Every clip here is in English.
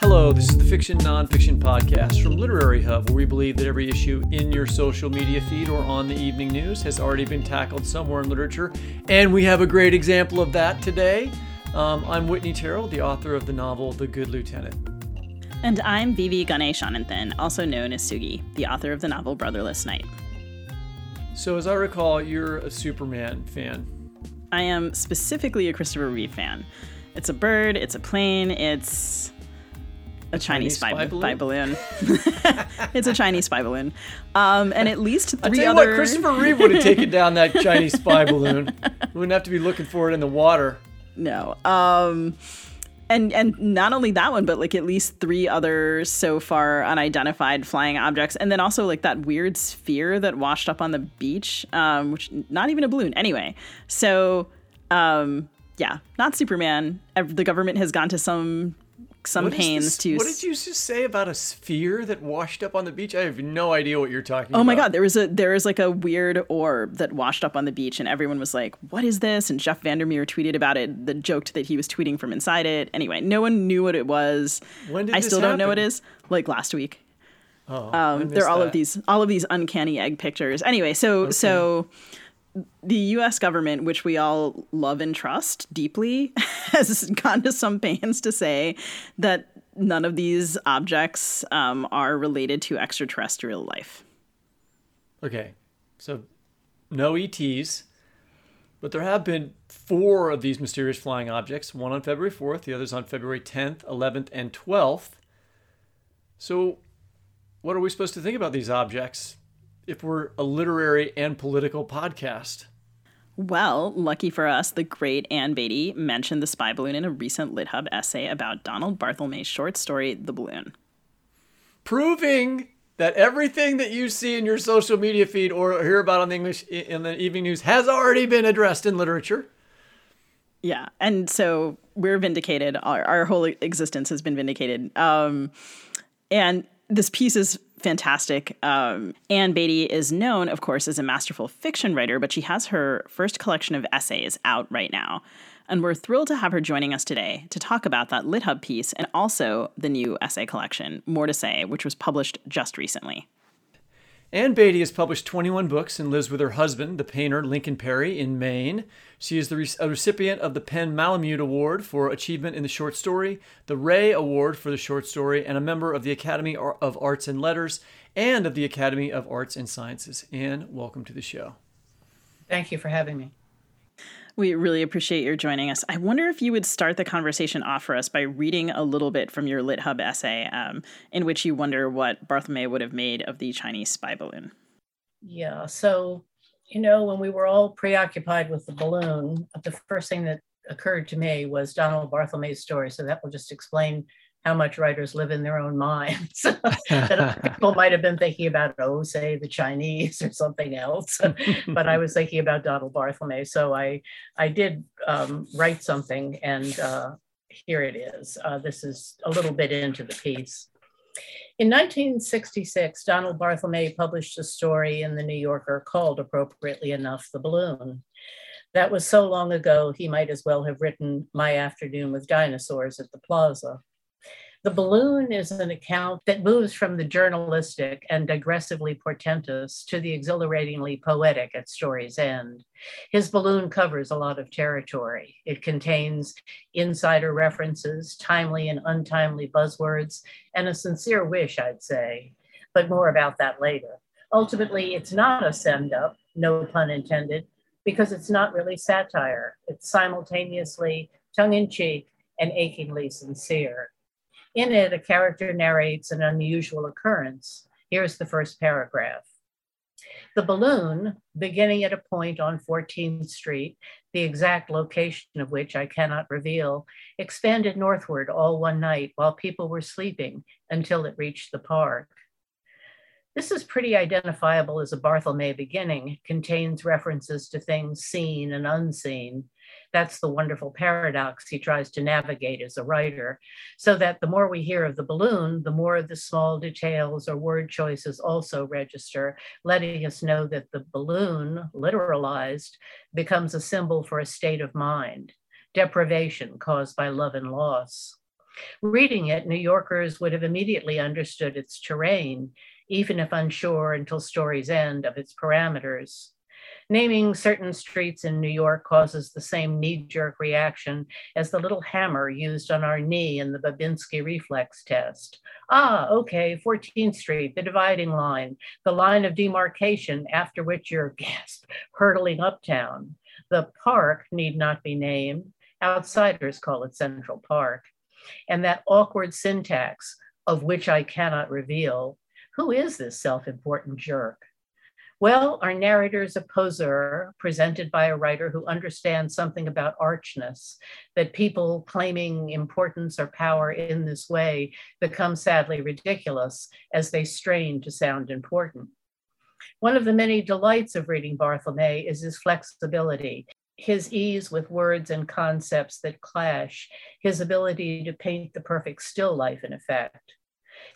Hello, this is the Fiction Nonfiction Podcast from Literary Hub, where we believe that every issue in your social media feed or on the evening news has already been tackled somewhere in literature. And we have a great example of that today. Um, I'm Whitney Terrell, the author of the novel The Good Lieutenant. And I'm V.V. Ganeshananthan, also known as Sugi, the author of the novel Brotherless Night. So, as I recall, you're a Superman fan. I am specifically a Christopher Reeve fan. It's a bird, it's a plane, it's a Chinese, Chinese spy, spy spy balloon. it's a Chinese spy balloon. Um, and at least I three tell you other. what, Christopher Reeve would have taken down that Chinese spy balloon. We wouldn't have to be looking for it in the water. No. Um, and and not only that one, but like at least three other so far unidentified flying objects, and then also like that weird sphere that washed up on the beach, um, which not even a balloon. Anyway, so um, yeah, not Superman. The government has gone to some some What pains to. What did you just say about a sphere that washed up on the beach? I have no idea what you're talking about. Oh my god, there was a there was like a weird orb that washed up on the beach and everyone was like, "What is this?" and Jeff VanderMeer tweeted about it, The joked that he was tweeting from inside it. Anyway, no one knew what it was. When did I still don't know what it is. Like last week. Oh, Um, missed they're all that. of these all of these uncanny egg pictures. Anyway, so so the US government, which we all love and trust deeply, has gone to some pains to say that none of these objects um, are related to extraterrestrial life. Okay, so no ETs, but there have been four of these mysterious flying objects. One on February 4th, the others on February 10th, 11th, and 12th. So, what are we supposed to think about these objects if we're a literary and political podcast? Well, lucky for us, the great Ann Beattie mentioned the spy balloon in a recent LitHub essay about Donald Barthelme's short story, The Balloon. Proving that everything that you see in your social media feed or hear about on the English in the evening news has already been addressed in literature. Yeah, and so we're vindicated. Our, our whole existence has been vindicated. Um, and this piece is fantastic. Um, Ann Beattie is known, of course, as a masterful fiction writer, but she has her first collection of essays out right now. And we're thrilled to have her joining us today to talk about that LitHub piece and also the new essay collection, More to Say, which was published just recently. Ann Beattie has published 21 books and lives with her husband, the painter Lincoln Perry, in Maine. She is re- a recipient of the PEN/Malamud Award for Achievement in the Short Story, the Rea Award for the Short Story, and a member of the Academy of Arts and Letters and of the Academy of Arts and Sciences. Ann, welcome to the show. Thank you for having me. We really appreciate your joining us. I wonder if you would start the conversation off for us by reading a little bit from your LitHub essay, um, in which you wonder what Barthelme would have made of the Chinese spy balloon. Yeah. So, you know, when we were all preoccupied with the balloon, the first thing that occurred to me was Donald Barthelme's story. So that will just explain how much writers live in their own minds. that other people might have been thinking about, oh, say the Chinese or something else, but I was thinking about Donald Barthelme. So I, I did um, write something, and uh, here it is. Uh, this is a little bit into the piece. In 1966, Donald Barthelme published a story in the New Yorker called, appropriately enough, The Balloon. That was so long ago, he might as well have written My Afternoon with Dinosaurs at the Plaza. The balloon is an account that moves from the journalistic and digressively portentous to the exhilaratingly poetic at story's end. His balloon covers a lot of territory. It contains insider references, timely and untimely buzzwords, and a sincere wish, I'd say. But more about that later. Ultimately, it's not a send up, no pun intended, because it's not really satire. It's simultaneously tongue in cheek and achingly sincere. In it, a character narrates an unusual occurrence. Here's the first paragraph. The balloon, beginning at a point on 14th Street, the exact location of which I cannot reveal, expanded northward all one night while people were sleeping until it reached the park. This is pretty identifiable as a Barthelme beginning. It contains references to things seen and unseen. That's the wonderful paradox he tries to navigate as a writer, so that the more we hear of the balloon, the more the small details or word choices also register, letting us know that the balloon, literalized, becomes a symbol for a state of mind, deprivation caused by love and loss. Reading it, New Yorkers would have immediately understood its terrain, even if unsure until story's end of its parameters. Naming certain streets in New York causes the same knee jerk reaction as the little hammer used on our knee in the Babinski reflex test. Ah, okay, 14th Street, the dividing line, the line of demarcation after which you're gasp, hurtling uptown. The park need not be named. Outsiders call it Central Park. And that awkward syntax, of which I cannot reveal, who is this self important jerk? Well, our narrator is a poseur presented by a writer who understands something about archness, that people claiming importance or power in this way become sadly ridiculous as they strain to sound important. One of the many delights of reading Barthelme is his flexibility, his ease with words and concepts that clash, his ability to paint the perfect still life in effect.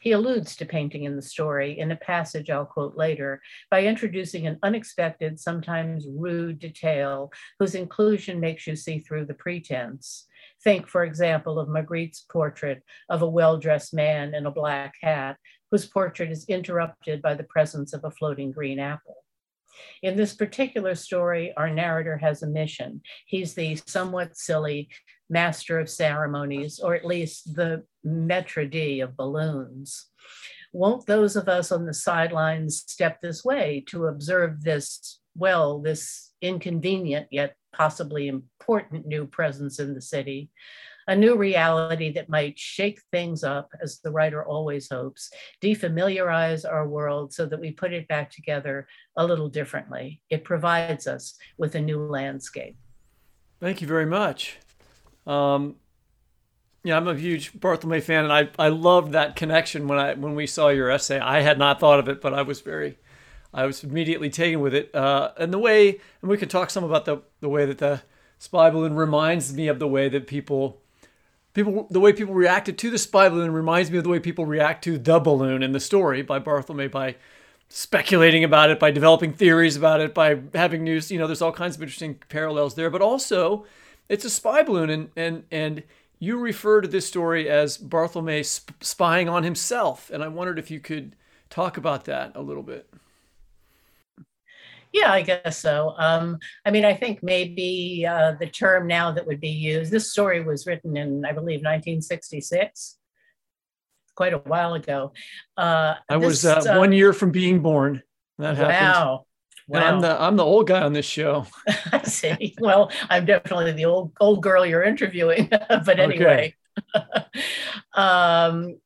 He alludes to painting in the story in a passage I'll quote later by introducing an unexpected, sometimes rude detail whose inclusion makes you see through the pretense. Think, for example, of Magritte's portrait of a well dressed man in a black hat, whose portrait is interrupted by the presence of a floating green apple. In this particular story, our narrator has a mission. He's the somewhat silly master of ceremonies, or at least the maître d' of balloons. Won't those of us on the sidelines step this way to observe this, well, this inconvenient yet possibly important new presence in the city? a new reality that might shake things up, as the writer always hopes, defamiliarize our world so that we put it back together a little differently. It provides us with a new landscape. Thank you very much. Um, yeah, I'm a huge Barthelme fan, and I, I loved that connection when I when we saw your essay. I had not thought of it, but I was very, I was immediately taken with it. Uh, and the way, and we could talk some about the the way that the spy balloon reminds me of the way that people people the way people reacted to the spy balloon reminds me of the way people react to the balloon in the story by Barthelme by speculating about it, by developing theories about it, by having news. You know, there's all kinds of interesting parallels there. But also, it's a spy balloon, and and and you refer to this story as Barthelme sp- spying on himself, and I wondered if you could talk about that a little bit. Yeah, I guess so. Um, I mean, I think maybe uh, the term now that would be used, this story was written in, I believe, 1966, quite a while ago. Uh, I this, was uh, one year from being born. That happened. Wow. Wow. I'm the I'm the old guy on this show. I see. Well, I'm definitely the old old girl you're interviewing. but anyway, um,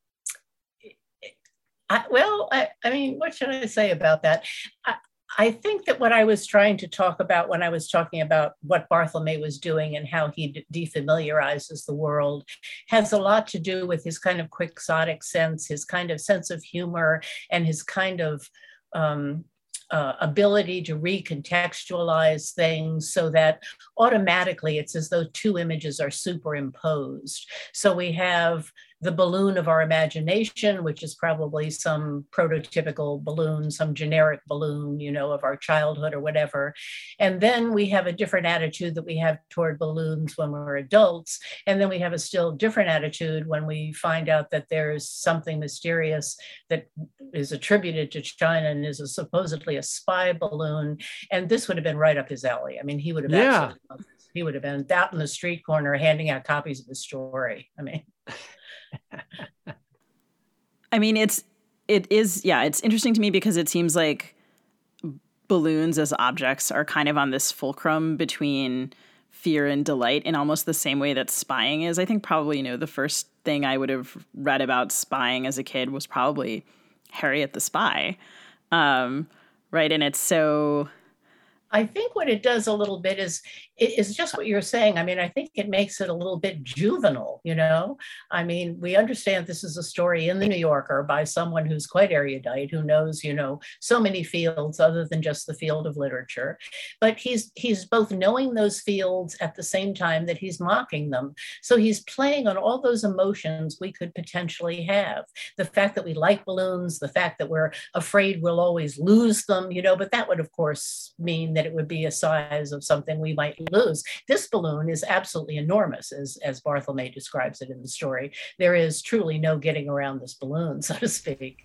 I, well, I, I, mean, what should I say about that? I, I think that what I was trying to talk about when I was talking about what Barthelme was doing and how he defamiliarizes the world has a lot to do with his kind of quixotic sense, his kind of sense of humor, and his kind of um, uh, ability to recontextualize things so that automatically it's as though two images are superimposed. So we have the balloon of our imagination, which is probably some prototypical balloon, some generic balloon, you know, of our childhood or whatever. And then we have a different attitude that we have toward balloons when we're adults. And then we have a still different attitude when we find out that there's something mysterious that is attributed to China and is a, supposedly a spy balloon. And this would have been right up his alley. I mean, he would have yeah. he would have been out in the street corner handing out copies of the story. I mean, I mean, it's it is yeah, it's interesting to me because it seems like balloons as objects are kind of on this fulcrum between fear and delight in almost the same way that spying is. I think probably, you know, the first thing I would have read about spying as a kid was probably Harriet the Spy. Um, right. And it's so I think what it does a little bit is is just what you're saying. I mean, I think it makes it a little bit juvenile, you know? I mean, we understand this is a story in the New Yorker by someone who's quite erudite, who knows, you know, so many fields other than just the field of literature. But he's he's both knowing those fields at the same time that he's mocking them. So he's playing on all those emotions we could potentially have. The fact that we like balloons, the fact that we're afraid we'll always lose them, you know, but that would of course mean that it would be a size of something we might lose. This balloon is absolutely enormous, as, as Barthelme describes it in the story. There is truly no getting around this balloon, so to speak.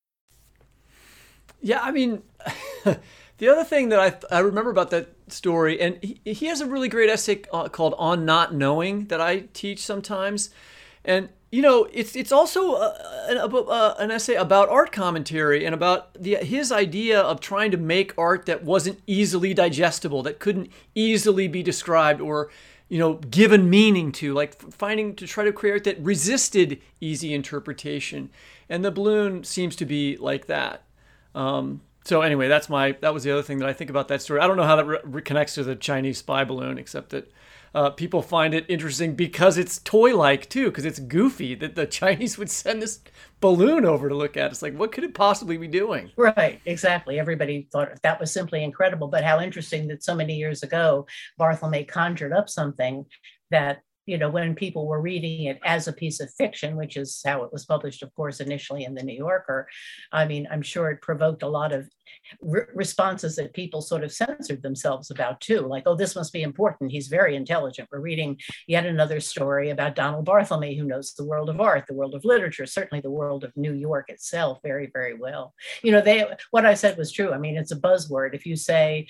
Yeah, I mean, the other thing that I, I remember about that story, and he, he has a really great essay uh, called On Not Knowing that I teach sometimes. And, you know, it's, it's also uh, an, uh, an essay about art commentary and about the, his idea of trying to make art that wasn't easily digestible, that couldn't easily be described or you know, given meaning to, like finding to try to create that resisted easy interpretation. And the balloon seems to be like that. Um, so anyway, that's my that was the other thing that I think about that story. I don't know how that re- connects to the Chinese spy balloon, except that uh, people find it interesting because it's toy-like too, because it's goofy that the Chinese would send this balloon over to look at. It's like, what could it possibly be doing? Right, exactly. Everybody thought that was simply incredible. But how interesting that so many years ago, Barthelme conjured up something that you know, when people were reading it as a piece of fiction, which is how it was published, of course, initially in the New Yorker, I mean, I'm sure it provoked a lot of re- responses that people sort of censored themselves about too. Like, oh, this must be important. He's very intelligent. We're reading yet another story about Donald Barthelme, who knows the world of art, the world of literature, certainly the world of New York itself very, very well. You know, they what I said was true. I mean, it's a buzzword. If you say,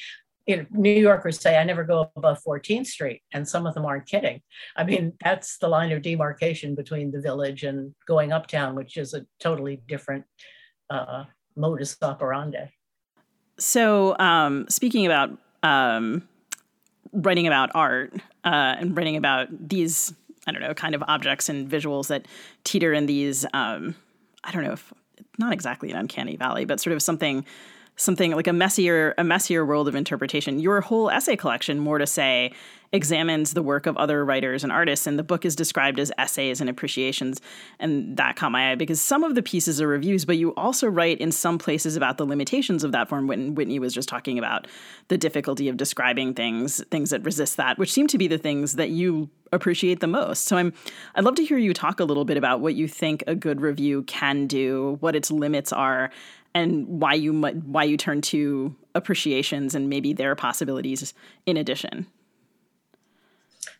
you know, New Yorkers say, I never go above 14th Street, and some of them aren't kidding. I mean, that's the line of demarcation between the village and going uptown, which is a totally different uh, modus operandi. So, um, speaking about um, writing about art uh, and writing about these, I don't know, kind of objects and visuals that teeter in these, um, I don't know if not exactly an uncanny valley, but sort of something something like a messier a messier world of interpretation. Your whole essay collection, more to say, examines the work of other writers and artists, and the book is described as essays and appreciations, and that caught my eye because some of the pieces are reviews, but you also write in some places about the limitations of that form. When Whitney was just talking about the difficulty of describing things, things that resist that, which seem to be the things that you appreciate the most. So I'm I'd love to hear you talk a little bit about what you think a good review can do, what its limits are, and why you why you turn to appreciations and maybe their possibilities in addition.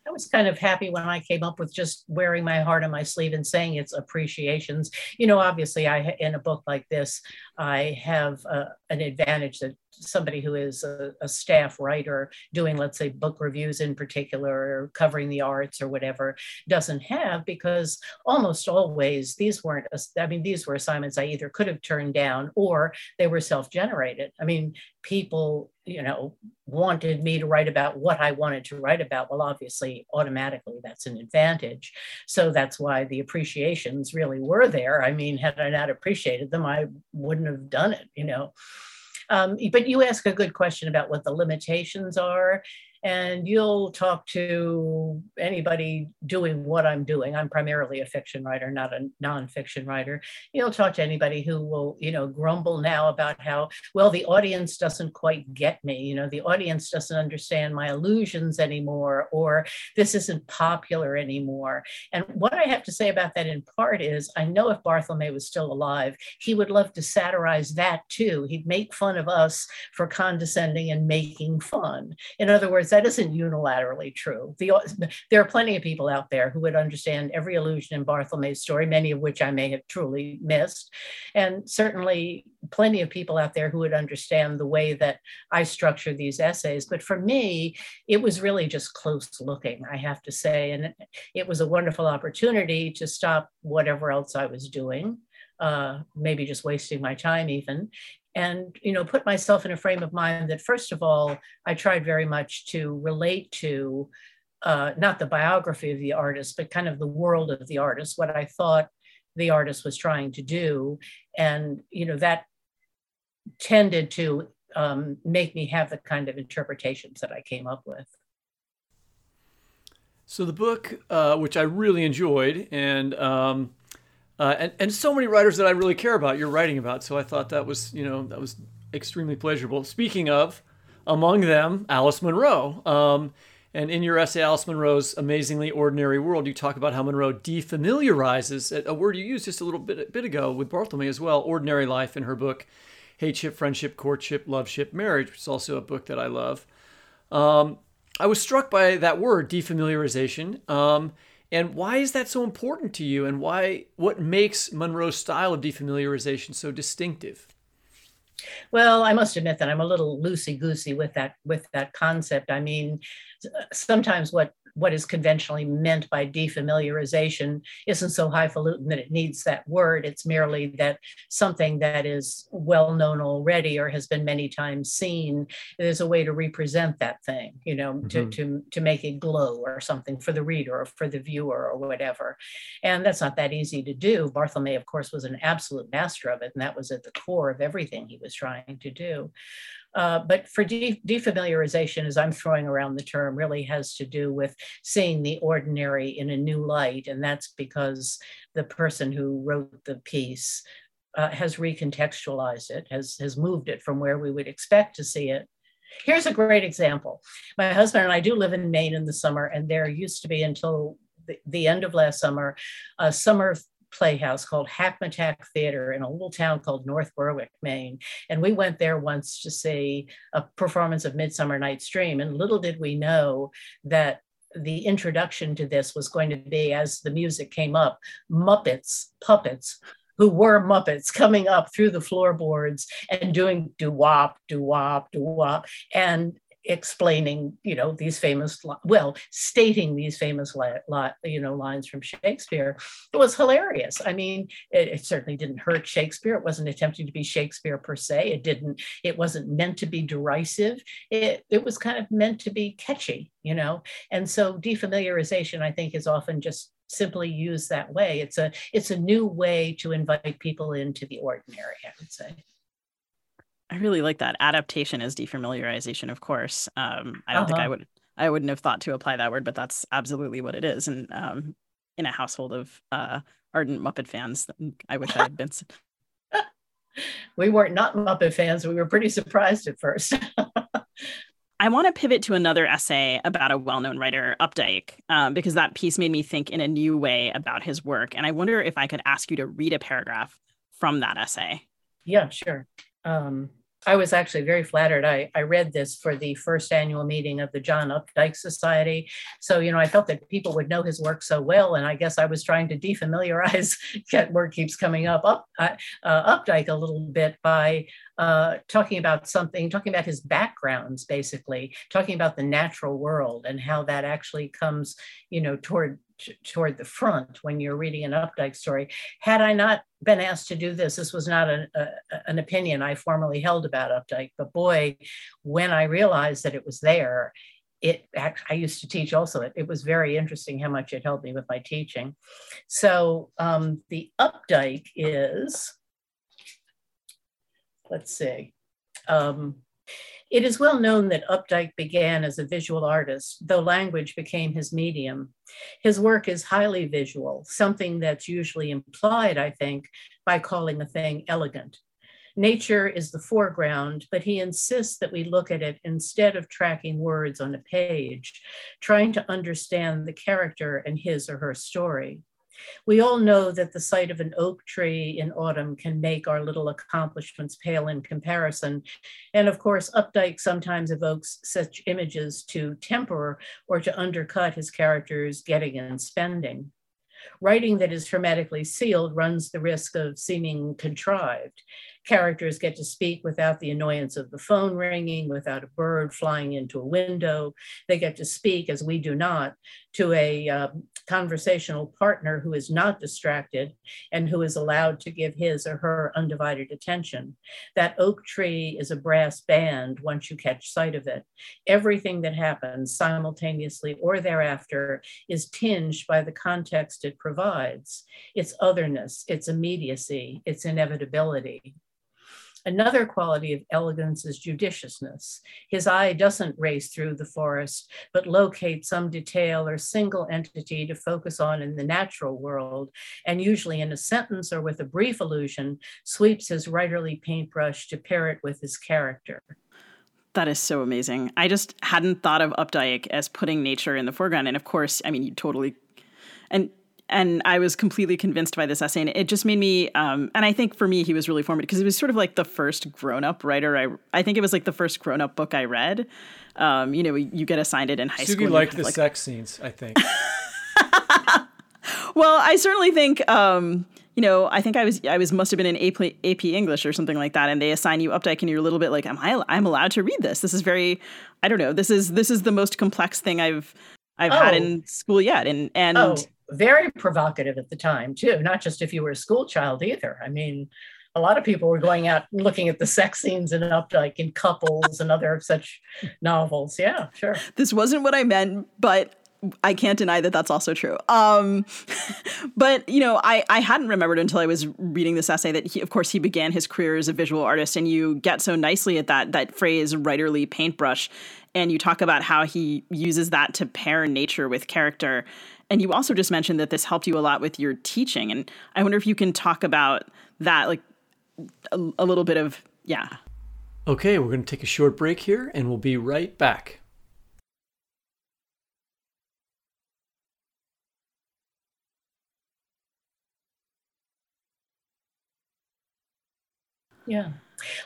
I was kind of happy when I came up with just wearing my heart on my sleeve and saying it's appreciations. You know, obviously, I in a book like this, I have uh, an advantage that somebody who is a, a, staff writer doing, let's say, book reviews in particular, or covering the arts or whatever, doesn't have because almost always these weren't, I mean, these were assignments I either could have turned down or they were self generated. I mean, people you know wanted me to write about what i wanted to write about. Well obviously automatically that's an advantage. So that's why the appreciations really were there. I mean had i not appreciated them i wouldn't have done it you know um, but you ask a good question about what the limitations are and you'll talk to anybody doing what I'm doing. I'm primarily a fiction writer, not a nonfiction writer. You'll talk to anybody who will, you know, grumble now about how, well, the audience doesn't quite get me. You know, the audience doesn't understand my illusions anymore, or this isn't popular anymore. And what I have to say about that in part is I know if Barthelme was still alive, he would love to satirize that too. He'd make fun of us for condescending and making fun. In other words, that isn't unilaterally true. The, there are plenty of people out there who would understand every allusion in Barthelme's story, many of which I may have truly missed. And certainly plenty of people out there who would understand the way that I structure these essays. But for me, it was really just close looking, I have to say. And it was a wonderful opportunity to stop whatever else I was doing. Uh, maybe just wasting my time even. And you know put myself in a frame of mind that first of all i tried very much to relate to uh, not the biography of the artist but kind of the world of the artist what i thought the artist was trying to do. And you know that tended to um, make me have the kind of interpretations that i came up with. So the book uh, which i really enjoyed and um, uh, and and so many writers that I really care about. You're writing about, so I thought that was you know that was extremely pleasurable. Speaking of, among them, Alice Munro. Um, and in your essay, Alice Munro's Amazingly Ordinary World, you talk about how Munro defamiliarizes a word you used just a little bit, bit ago with Barthelme as well, ordinary life in her book, Hateship, Friendship, Courtship, Loveship, Marriage, which is also a book that I love. Um, I was struck by that word, defamiliarization. Um, and why is that so important to you? And why what makes Munro's style of defamiliarization so distinctive? Well, I must admit that I'm a little loosey goosey with that with that concept. I mean, sometimes what what is conventionally meant by defamiliarization isn't so highfalutin that it needs that word. It's merely that something that is well known already or has been many times seen, there's a way to represent that thing, you know, mm-hmm. to, to, to make it glow or something for the reader or for the viewer or whatever. And that's not that easy to do. Barthelme, of course, was an absolute master of it, and that was at the core of everything he was trying to do. Uh, but for de- defamiliarization, as I'm throwing around the term, really has to do with seeing the ordinary in a new light. And that's because the person who wrote the piece uh, has recontextualized it, has, has moved it from where we would expect to see it Here's a great example. My husband and I do live in Maine in the summer, and there used to be until the, the end of last summer a summer playhouse called Hackmatack Theater in a little town called North Berwick, Maine. And we went there once to see a performance of Midsummer Night's Dream. And little did we know that the introduction to this was going to be, as the music came up, Muppets, puppets who were Muppets coming up through the floorboards and doing doo wop, doo wop, doo wop. And explaining, you know, these famous, well, stating these famous, you know, lines from Shakespeare. It was hilarious. I mean, it, it, certainly didn't hurt Shakespeare. It wasn't attempting to be Shakespeare per se. It didn't. It wasn't meant to be derisive. It it was kind of meant to be catchy, you know. And so defamiliarization, I think, is often just simply used that way. It's a it's a new way to invite people into the ordinary. I would say. I really like that. Adaptation is defamiliarization, of course. Um, I don't uh-huh. think I uh-huh. would I wouldn't have thought to apply that word, but that's absolutely what it is. And um, in a household of uh, ardent Muppet fans, I wish I had been. we weren't not Muppet fans. We were pretty surprised at first. I want to pivot to another essay about a well-known writer, Updike, um, because that piece made me think in a new way about his work. And I wonder if I could ask you to read a paragraph from that essay. Yeah, sure. Um, I was actually very flattered. I, I read this for the first annual meeting of the John Updike Society. So, you know, I felt that people would know his work so well. And I guess I was trying to defamiliarize, that word keeps coming up, up uh, Updike a little bit by uh, talking about something, talking about his backgrounds, basically, talking about the natural world and how that actually comes, you know, toward toward the front when you're reading an Updike story. Had I not been asked to do this, this was not an, an opinion I formally held about Updike, but boy, when I realized that it was there, it I used to teach also. It, it was very interesting how much it helped me with my teaching. So um, the Updike is, let's see. Um, it is well known that Updike began as a visual artist, though language became his medium. His work is highly visual, something that's usually implied, I think, by calling a thing elegant. Nature is the foreground, but he insists that we look at it instead of tracking words on a page, trying to understand the character and his or her story. We all know that the sight of an oak tree in autumn can make our little accomplishments pale in comparison. And of course, Updike sometimes evokes such images to temper or to undercut his character's getting and spending. Writing that is hermetically sealed runs the risk of seeming contrived. Characters get to speak without the annoyance of the phone ringing, without a bird flying into a window. They get to speak, as we do not, to a uh, conversational partner who is not distracted and who is allowed to give his or her undivided attention. That oak tree is a brass band once you catch sight of it. Everything that happens simultaneously or thereafter is tinged by the context it provides its otherness, its immediacy, its inevitability. Another quality of elegance is judiciousness. His eye doesn't race through the forest, but locate some detail or single entity to focus on in the natural world, and usually in a sentence or with a brief allusion, sweeps his writerly paintbrush to pair it with his character. That is so amazing. I just hadn't thought of Updike as putting nature in the foreground. And of course, I mean, you totally, and and I was completely convinced by this essay, and it just made me. Um, and I think for me, he was really formative because it was sort of like the first grown-up writer. I I think it was like the first grown-up book I read. Um, you know, you get assigned it in high Sugi school. liked the like... sex scenes, I think. well, I certainly think. Um, you know, I think I was I was must have been in AP, AP English or something like that, and they assign you Updike, and you're a little bit like, am I I'm allowed to read this? This is very, I don't know. This is this is the most complex thing I've I've oh. had in school yet, and and. Oh very provocative at the time too not just if you were a school child either i mean a lot of people were going out and looking at the sex scenes and Updike in couples and other such novels yeah sure this wasn't what i meant but I can't deny that that's also true. Um, but you know, I, I hadn't remembered until I was reading this essay that he, of course, he began his career as a visual artist, and you get so nicely at that that phrase "writerly paintbrush," and you talk about how he uses that to pair nature with character. And you also just mentioned that this helped you a lot with your teaching. And I wonder if you can talk about that, like a, a little bit of, yeah. Okay, we're going to take a short break here and we'll be right back. Yeah.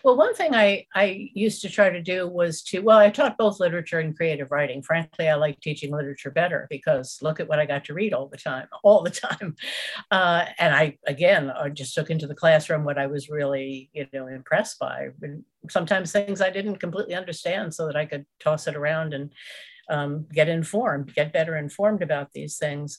Well, one thing I, I used to try to do was to, well, I taught both literature and creative writing. Frankly, I like teaching literature better because look at what I got to read all the time, all the time. Uh, and I, again, I just took into the classroom what I was really, you know, impressed by. And sometimes things I didn't completely understand so that I could toss it around and um, get informed, get better informed about these things.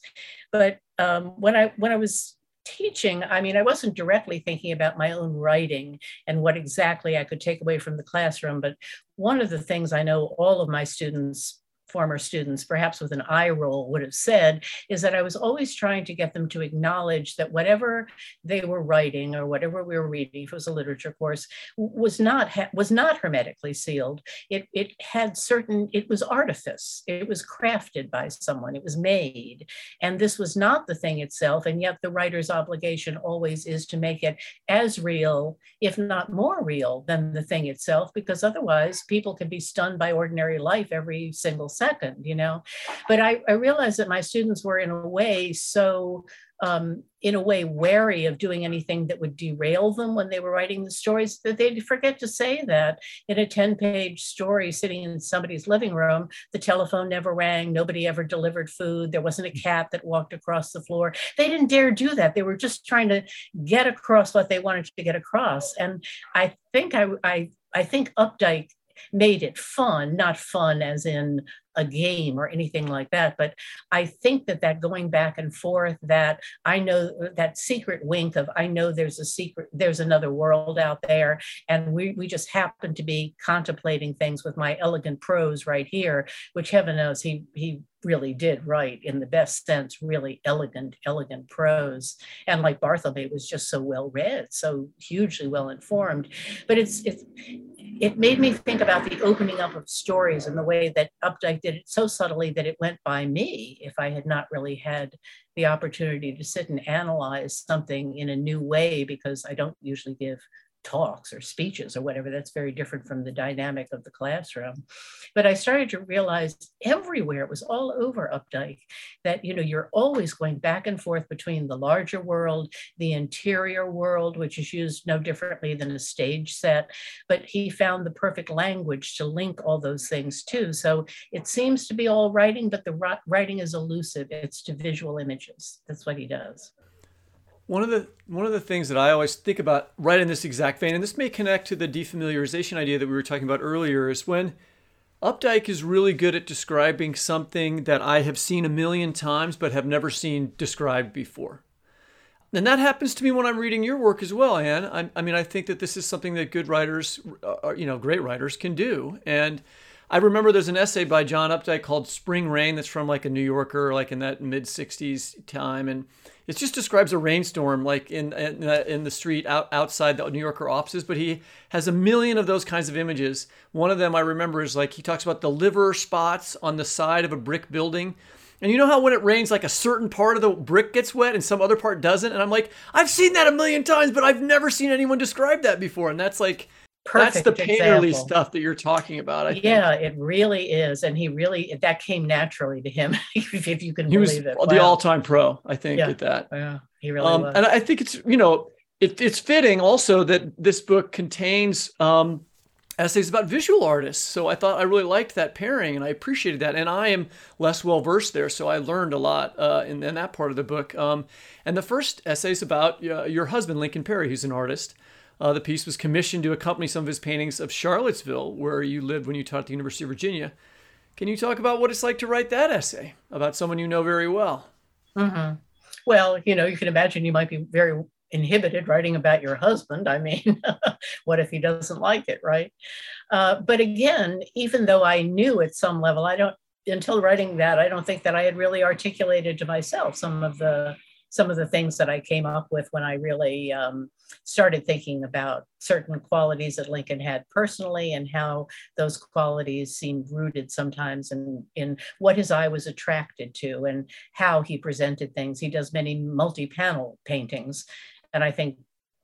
But um, when I when I was teaching, I mean, I wasn't directly thinking about my own writing and what exactly I could take away from the classroom. But one of the things I know all of my students former students, perhaps with an eye roll, would have said is that I was always trying to get them to acknowledge that whatever they were writing or whatever we were reading, if it was a literature course, was not was not hermetically sealed. It it had certain. It was artifice. It was crafted by someone. It was made, and this was not the thing itself. And yet, the writer's obligation always is to make it as real, if not more real, than the thing itself, because otherwise, people can be stunned by ordinary life every single second, you know. But I, I realized that my students were in a way so um, in a way wary of doing anything that would derail them when they were writing the stories that they'd forget to say that. In a 10 page story sitting in somebody's living room the telephone never rang nobody ever delivered food there wasn't a cat that walked across the floor. They didn't dare do that. They were just trying to get across what they wanted to get across. And i think i i, I think updike made it fun, not fun as in a game or anything like that. But I think that that going back and forth, that I know that secret wink of I know there's a secret, there's another world out there, and we we just happen to be contemplating things with my elegant prose right here, which heaven knows he he really did write in the best sense, really elegant, elegant prose. And like Barthelme was just so well read, so hugely well informed. But it's it's it made me think about the opening up of stories and the way that Updike did it so subtly that it went by me if I had not really had the opportunity to sit and analyze something in a new way because I don't usually give talks or speeches or whatever. That's very different from the dynamic of the classroom. But I started to realize everywhere, it was all over Updike, that you know, you're always going back and forth between the larger world, the interior world, which is used no differently than a stage set. But he found the perfect language to link all those things too. So it seems to be all writing, but the writing is elusive. It's to visual images. That's what he does. One of the one of the things that I always think about right in this exact vein, and this may connect to the defamiliarization idea that we were talking about earlier, is when Updike is really good at describing something that I have seen a million times but have never seen described before. And that happens to me when I'm reading your work as well, Ann. I, I mean, I think that this is something that good writers, uh, you know, great writers can do. And I remember there's an essay by John Updike called Spring Rain that's from like a New Yorker, like in that mid 60s time. And it just describes a rainstorm like in in, uh, in the street out, outside the New Yorker offices. But he has a million of those kinds of images. One of them I remember is like he talks about the liver spots on the side of a brick building. And you know how when it rains, like a certain part of the brick gets wet and some other part doesn't? And I'm like, I've seen that a million times, but I've never seen anyone describe that before. And that's like Perfect That's the painterly example. stuff that you're talking about. I yeah, think. it really is, and he really that came naturally to him, if you can he believe it. The all-time pro, I think, yeah. at that. Yeah, he really um, was. And I think it's you know it, it's fitting also that this book contains um, essays about visual artists. So I thought I really liked that pairing, and I appreciated that. And I am less well versed there, so I learned a lot uh, in, in, that part of the book. Um, and the first essay is about uh, your husband, Lincoln Perry, who's an artist. Uh, the piece was commissioned to accompany some of his paintings of Charlottesville, where you lived when you taught at the University of Virginia. Can you talk about what it's like to write that essay about someone you know very well? Mm-hmm. Well, you know, you can imagine you might be very inhibited writing about your husband. I mean, what if he doesn't like it, right? Uh, but again, even though I knew at some level, I don't, until writing that, I don't think that I had really articulated to myself some of the some of the things that I came up with when I really um, started thinking about certain qualities that Lincoln had personally and how those qualities seemed rooted sometimes in, in what his eye was attracted to and how he presented things. He does many multi panel paintings. And I think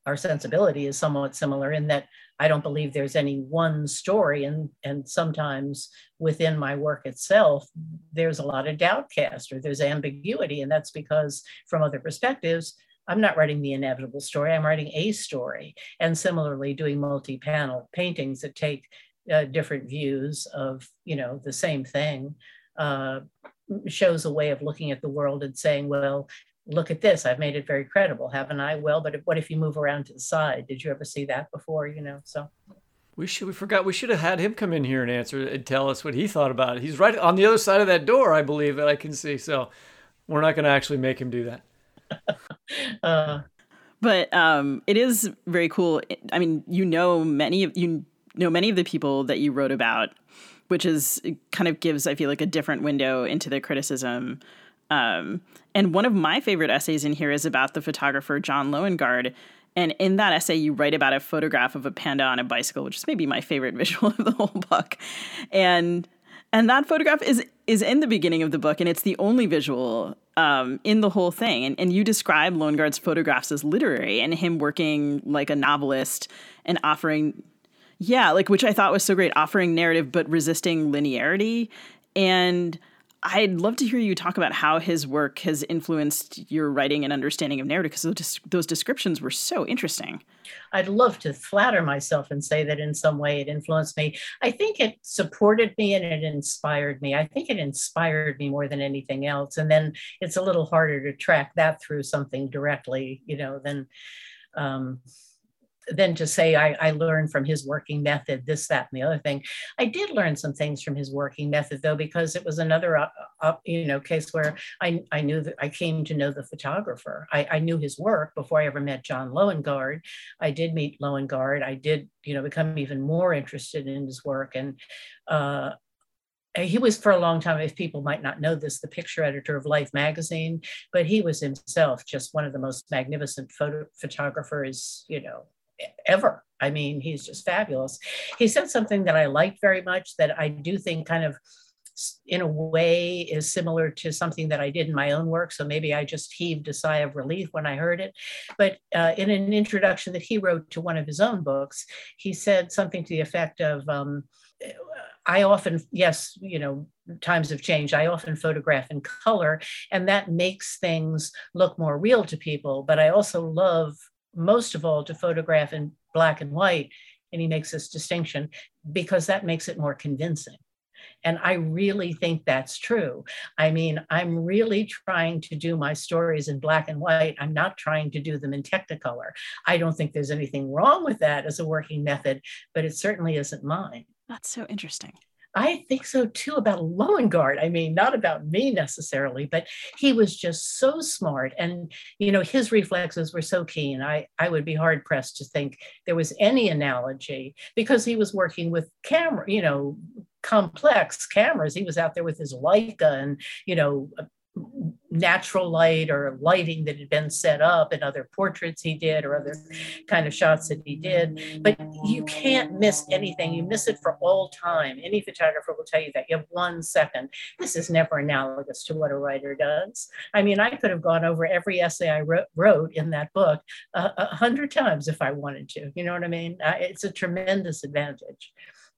our sensibility is somewhat similar in that I don't believe there's any one story. And, and sometimes within my work itself, there's a lot of doubt cast or there's ambiguity. And that's because from other perspectives, I'm not writing the inevitable story, I'm writing a story. And similarly, doing multi panel paintings that take uh, different views of you know the same thing uh, shows a way of looking at the world and saying well look at this i've made it very credible haven't i? Well but if, what if you move around to the side? Did you ever see that before you know so. We should we forgot we should have had him come in here and answer and tell us what he thought about it. He's right on the other side of that door i believe that i can see so we're not going to actually make him do that uh, but um, it is very cool i mean you know many of you know many of the people that you wrote about which is kind of gives i feel like a different window into the criticism um, and one of my favorite essays in here is about the photographer John Loengard. And in that essay, you write about a photograph of a panda on a bicycle, which is maybe my favorite visual of the whole book. And and that photograph is is in the beginning of the book, and it's the only visual um, in the whole thing. And, and you describe Loengard's photographs as literary, and him working like a novelist and offering, yeah, like which I thought was so great, offering narrative but resisting linearity. And I'd love to hear you talk about how his work has influenced your writing and understanding of narrative because those, descriptions were so interesting. I'd love to flatter myself and say that in some way it influenced me. I think it supported me and it inspired me. I think it inspired me more than anything else. And then it's a little harder to track that through something directly, you know, than. Um, than to say I, I learned from his working method this that and the other thing. I did learn some things from his working method though because it was another uh, uh, you know case where I, I knew that i came to know the photographer. I, I knew his work before i ever met john loengard i did meet loengard i did you know become even more interested in his work. And uh, he was for a long time, if people might not know this, the picture editor of Life magazine, but he was himself just one of the most magnificent photo photographers, you know, ever. I mean, he's just fabulous. He said something that I liked very much that I do think kind of in a way is similar to something that I did in my own work. So maybe I just heaved a sigh of relief when I heard it. But uh, in an introduction that he wrote to one of his own books, he said something to the effect of, um, I often, yes, you know, times have changed. I often photograph in color, and that makes things look more real to people. But I also love most of all to photograph in black and white. And he makes this distinction because that makes it more convincing. And I really think that's true. I mean, I'm really trying to do my stories in black and white. I'm not trying to do them in Technicolor. I don't think there's anything wrong with that as a working method, but it certainly isn't mine. That's so interesting. I think so too about Loengard. I mean, not about me necessarily, but he was just so smart. And, you know, his reflexes were so keen. I, I would be hard pressed to think there was any analogy because he was working with camera, you know, complex cameras. He was out there with his Leica and, you know, natural light or lighting that had been set up in other portraits he did or other kind of shots that he did. But you can't miss anything. You miss it for all time. Any photographer will tell you that you have one second. This is never analogous to what a writer does. I mean, I could have gone over every essay I wrote, wrote in that book a hundred times if I wanted to. You know what I mean? It's a tremendous advantage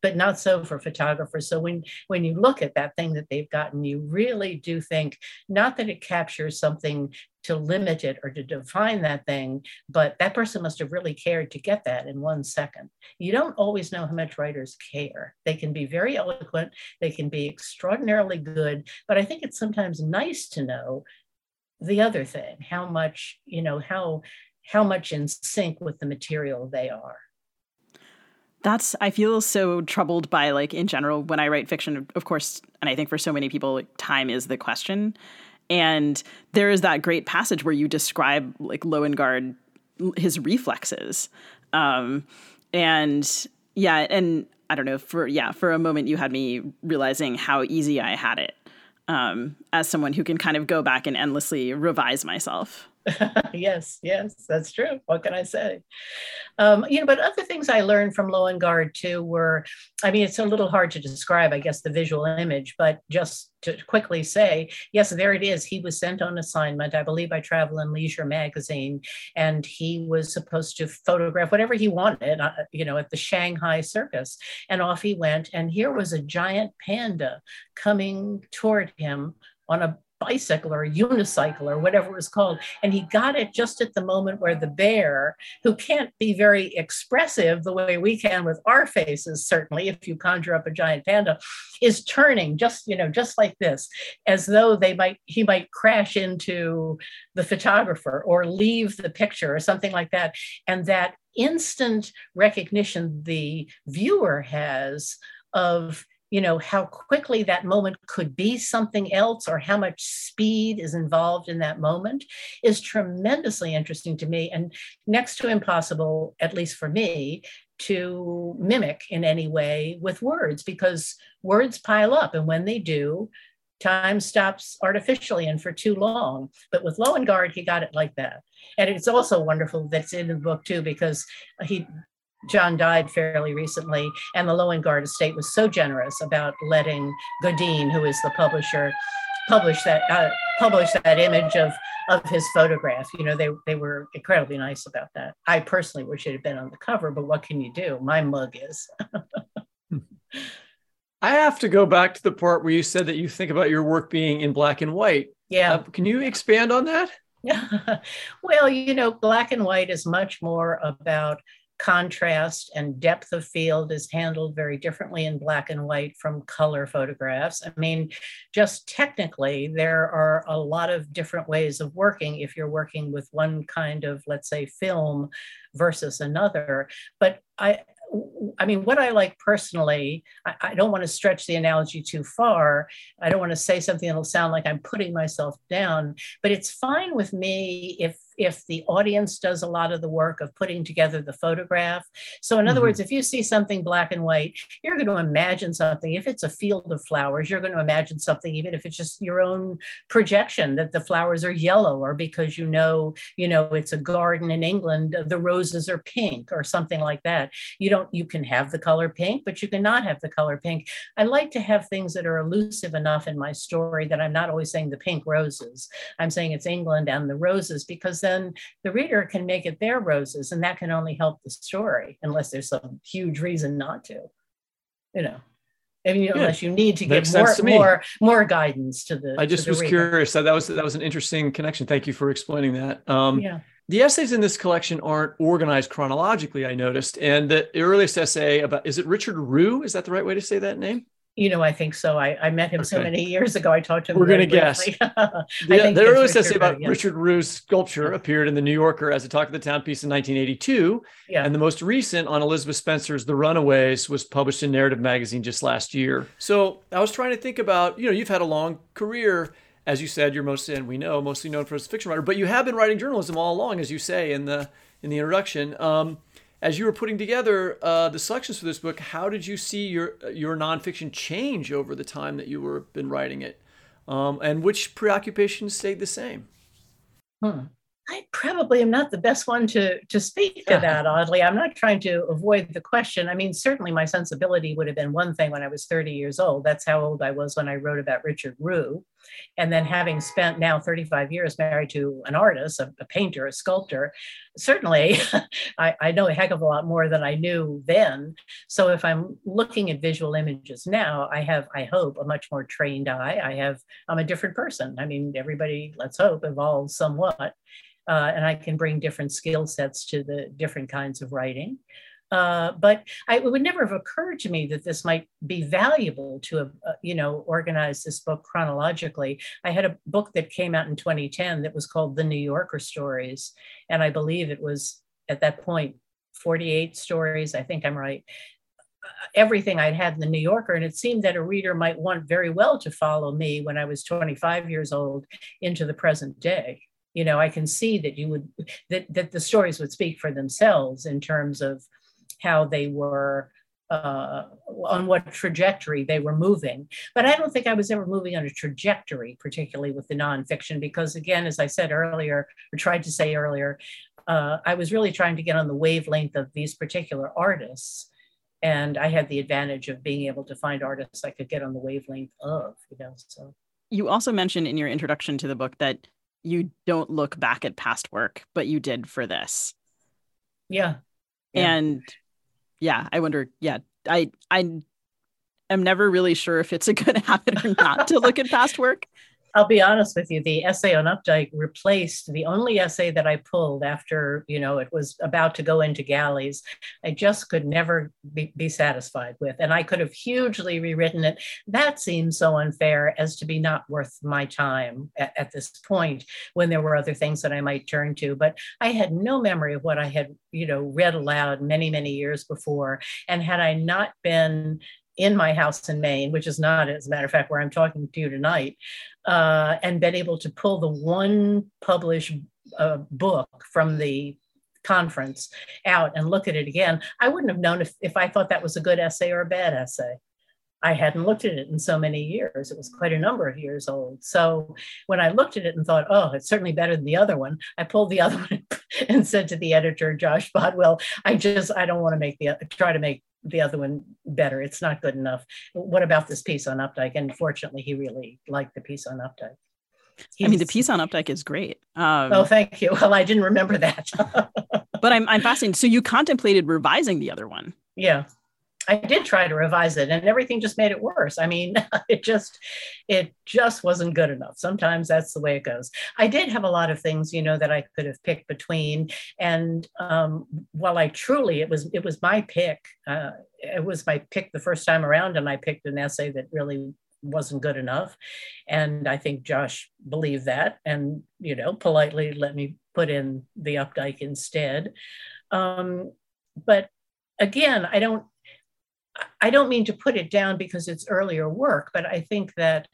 but not so for photographers. So when when you look at that thing that they've gotten, you really do think not that it captures something to limit it or to define that thing, but that person must have really cared to get that in one second. You don't always know how much writers care. They can be very eloquent, they can be extraordinarily good, but I think it's sometimes nice to know the other thing, how much, you know, how how much in sync with the material they are that's i feel so troubled by like in general when i write fiction of course and i think for so many people like, time is the question. And there is that great passage where you describe like loengard his reflexes. Um, and yeah and i don't know for yeah for a moment you had me realizing how easy i had it um, as someone who can kind of go back and endlessly revise myself yes, yes, that's true. What can I say? Um, you know, but other things I learned from Loengard too were, I mean, it's a little hard to describe, I guess, the visual image, but just to quickly say, yes, there it is. He was sent on assignment, I believe, by Travel and Leisure magazine, and he was supposed to photograph whatever he wanted, uh, you know, at the Shanghai Circus. And off he went, and here was a giant panda coming toward him on a bicycle or a unicycle or whatever it was called. And he got it just at the moment where the bear, who can't be very expressive the way we can with our faces, certainly, if you conjure up a giant panda, is turning just, you know, just like this, as though they might, he might crash into the photographer or leave the picture or something like that. And that instant recognition the viewer has of you know how quickly that moment could be something else or how much speed is involved in that moment is tremendously interesting to me and next to impossible at least for me to mimic in any way with words because words pile up and when they do time stops artificially and for too long. But with Loengard, he got it like that. And it's also wonderful that's in the book too, because he John died fairly recently, and the Loengard estate was so generous about letting Godine, who is the publisher, publish that uh, publish that image of of his photograph. You know, they they were incredibly nice about that. I personally wish it had been on the cover, but what can you do? My mug is. I have to go back to the part where you said that you think about your work being in black and white. Yeah. Uh, can you expand on that? Yeah, well, you know, black and white is much more about contrast and depth of field is handled very differently in black and white from color photographs. I mean, just technically, there are a lot of different ways of working if you're working with one kind of, let's say, film versus another. But I, I mean, what I like personally, I, I, don't want to stretch the analogy too far. I don't want to say something that'll sound like I'm putting myself down, but it's fine with me if if the audience does a lot of the work of putting together the photograph. So, in other mm-hmm. words, if you see something black and white, you're going to imagine something. If it's a field of flowers, you're going to imagine something, even if it's just your own projection that the flowers are yellow, or because you know, you know, it's a garden in England, the roses are pink, or something like that. You don't, you can have the color pink, but you cannot have the color pink. I like to have things that are elusive enough in my story that I'm not always saying the pink roses. I'm saying it's England and the roses because then the reader can make it their roses, and that can only help the story, unless there's some huge reason not to. You know. I mean, yeah. unless you need to give more, more, more guidance to the. I just the was reader. curious. That, that was that was an interesting connection. Thank you for explaining that. Um, yeah. The essays in this collection aren't organized chronologically. I noticed, and the earliest essay about is it Richard Rew? Is that the right way to say that name? You know, I think so. I, I met him okay. so many years ago. I talked to him. We're going to guess. the, the earliest essay about yes. Richard Rew's sculpture yeah. appeared in the New Yorker as a Talk of the Town piece in 1982. Yeah. And the most recent on Elizabeth Spencer's The Runaways was published in Narrative Magazine just last year. So I was trying to think about, you know, you've had a long career. As you said, you're mostly, and we know, mostly known for as a fiction writer, but you have been writing journalism all along, as you say in the in the introduction. Um, as you were putting together uh, the selections for this book, how did you see your your nonfiction change over the time that you were been writing it, um, and which preoccupations stayed the same? Hmm. I probably am not the best one to to speak to that. Oddly, I'm not trying to avoid the question. I mean, certainly my sensibility would have been one thing when I was 30 years old. That's how old I was when I wrote about Richard Rew, and then having spent now 35 years married to an artist, a, a painter, a sculptor, certainly I, I know a heck of a lot more than I knew then. So if I'm looking at visual images now, I have, I hope, a much more trained eye. I have, I'm a different person. I mean, everybody, let's hope, evolves somewhat uh, and I can bring different skill sets to the different kinds of writing. Uh, but I, it would never have occurred to me that this might be valuable to, uh, you know, organize this book chronologically. I had a book that came out in 2010 that was called The New Yorker Stories, and I believe it was at that point 48 stories. I think I'm right. Uh, everything I'd had in the New Yorker, and it seemed that a reader might want very well to follow me when I was 25 years old into the present day you know i can see that you would that that the stories would speak for themselves in terms of how they were uh, on what trajectory they were moving. But I don't think I was ever moving on a trajectory, particularly with the nonfiction, because again, as I said earlier, or tried to say earlier, uh, I was really trying to get on the wavelength of these particular artists. And I had the advantage of being able to find artists I could get on the wavelength of, you know. So you also mentioned in your introduction to the book that you don't look back at past work, but you did for this. Yeah. yeah. And yeah, I wonder, yeah, I I am never really sure if it's a good habit or not to look at past work. I'll be honest with you, the essay on Updike replaced the only essay that I pulled after, you know, it was about to go into galleys. I just could never be, be satisfied with. And I could have hugely rewritten it. That seems so unfair as to be not worth my time at, at this point when there were other things that I might turn to. But I had no memory of what I had, you know, read aloud many, many years before. And had I not been in my house in Maine, which is not, as a matter of fact, where I'm talking to you tonight, uh, and been able to pull the one published uh, book from the conference out and look at it again, I wouldn't have known if, if I thought that was a good essay or a bad essay. I hadn't looked at it in so many years. It was quite a number of years old. So when I looked at it and thought, oh, it's certainly better than the other one, I pulled the other one and said to the editor, Josh Bodwell, I just, I don't want to make the, try to make the other one better. It's not good enough. What about this piece on Updike? And fortunately, he really liked the piece on Updike. He's, I mean, the piece on Updike is great. Um, oh, thank you. Well, I didn't remember that. but I'm, I'm fascinated. So you contemplated revising the other one? Yeah. I did try to revise it and everything just made it worse. I mean, it just it just wasn't good enough. Sometimes that's the way it goes. I did have a lot of things, you know, that I could have picked between. And um, while I truly it was it was my pick, uh, it was my pick the first time around, and I picked an essay that really wasn't good enough. And I think Josh believed that and, you know, politely let me put in the Updike instead. Um, but again, I don't I don't mean to put it down because it's earlier work, but I think that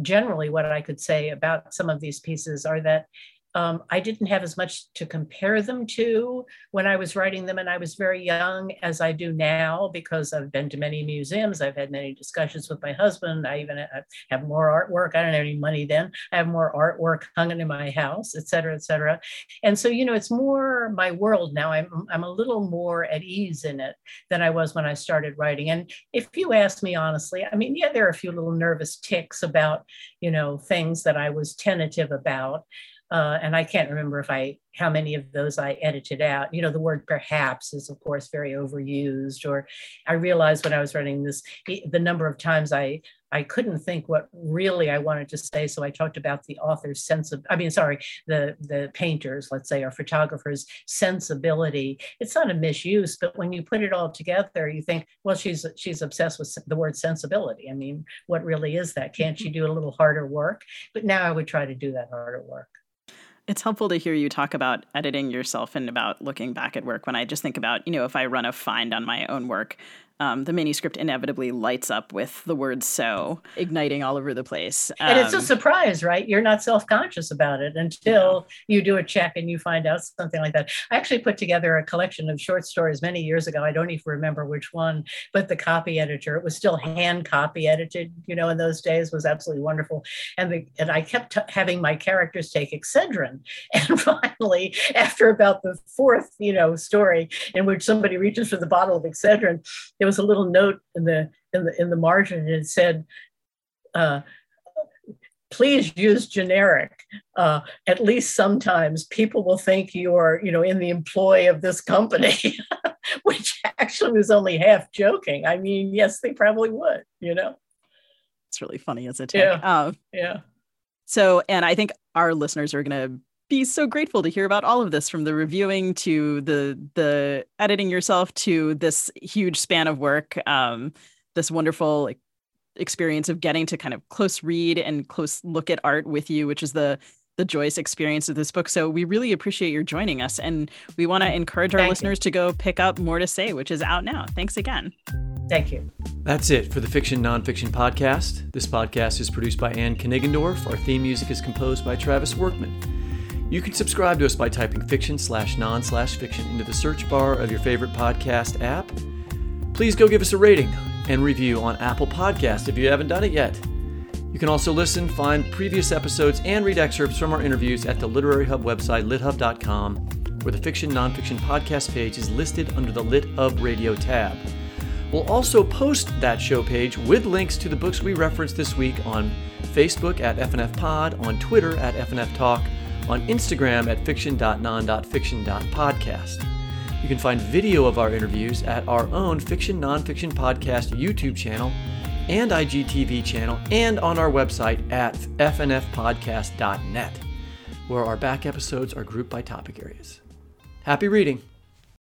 generally what I could say about some of these pieces are that um, I didn't have as much to compare them to when I was writing them, and I was very young as I do now because I've been to many museums. I've had many discussions with my husband. I even have more artwork. I don't have any money then. I have more artwork hung in my house, et cetera, et cetera. And so, you know, it's more my world now. I'm, I'm a little more at ease in it than I was when I started writing. And if you ask me honestly, I mean, yeah, there are a few little nervous tics about, you know, things that I was tentative about. Uh, and I can't remember if I how many of those I edited out. You know, the word perhaps is of course very overused. Or I realized when I was writing this, the number of times I I couldn't think what really I wanted to say. So I talked about the author's sense of, I mean, sorry, the the painters, let's say, or photographers' sensibility. It's not a misuse, but when you put it all together, you think, well, she's she's obsessed with the word sensibility. I mean, what really is that? Can't she do a little harder work? But now I would try to do that harder work. It's helpful to hear you talk about editing yourself and about looking back at work when I just think about, you know, if I run a find on my own work, um, the manuscript inevitably lights up with the word so igniting all over the place. Um, and it's a um, surprise, right? You're not self conscious about it until yeah. you do a check and you find out something like that. I actually put together a collection of short stories many years ago. I don't even remember which one, but the copy editor, it was still hand copy edited, you know, in those days was absolutely wonderful. And, the, and I kept t- having my characters take Excedrin. And finally, after about the fourth, you know, story in which somebody reaches for the bottle of Excedrin, it was a little note in the in the in the margin. And it said, uh, "Please use generic. Uh, at least sometimes people will think you're, you know, in the employ of this company." Which actually was only half joking. I mean, yes, they probably would. You know, it's really funny as a tech. Yeah. Um, yeah. So, and I think our listeners are going to be so grateful to hear about all of this from the reviewing to the the editing yourself to this huge span of work um, this wonderful like, experience of getting to kind of close read and close look at art with you which is the the joyous experience of this book so we really appreciate your joining us and we want to encourage our Thank listeners you. to go pick up more to say which is out now thanks again Thank you. That's it for the Fiction Nonfiction Podcast. This podcast is produced by Anne Kniggendorf. Our theme music is composed by Travis Workman. You can subscribe to us by typing fiction slash non slash fiction into the search bar of your favorite podcast app. Please go give us a rating and review on Apple Podcast if you haven't done it yet. You can also listen, find previous episodes, and read excerpts from our interviews at the Literary Hub website, lithub.com, where the fiction nonfiction podcast page is listed under the Lit Hub Radio tab. We'll also post that show page with links to the books we referenced this week on Facebook at FNF Pod, on Twitter at FNF Talk, on Instagram at fiction.non.fiction.podcast. You can find video of our interviews at our own Fiction Nonfiction Podcast YouTube channel and IGTV channel and on our website at fnfpodcast.net, where our back episodes are grouped by topic areas. Happy reading!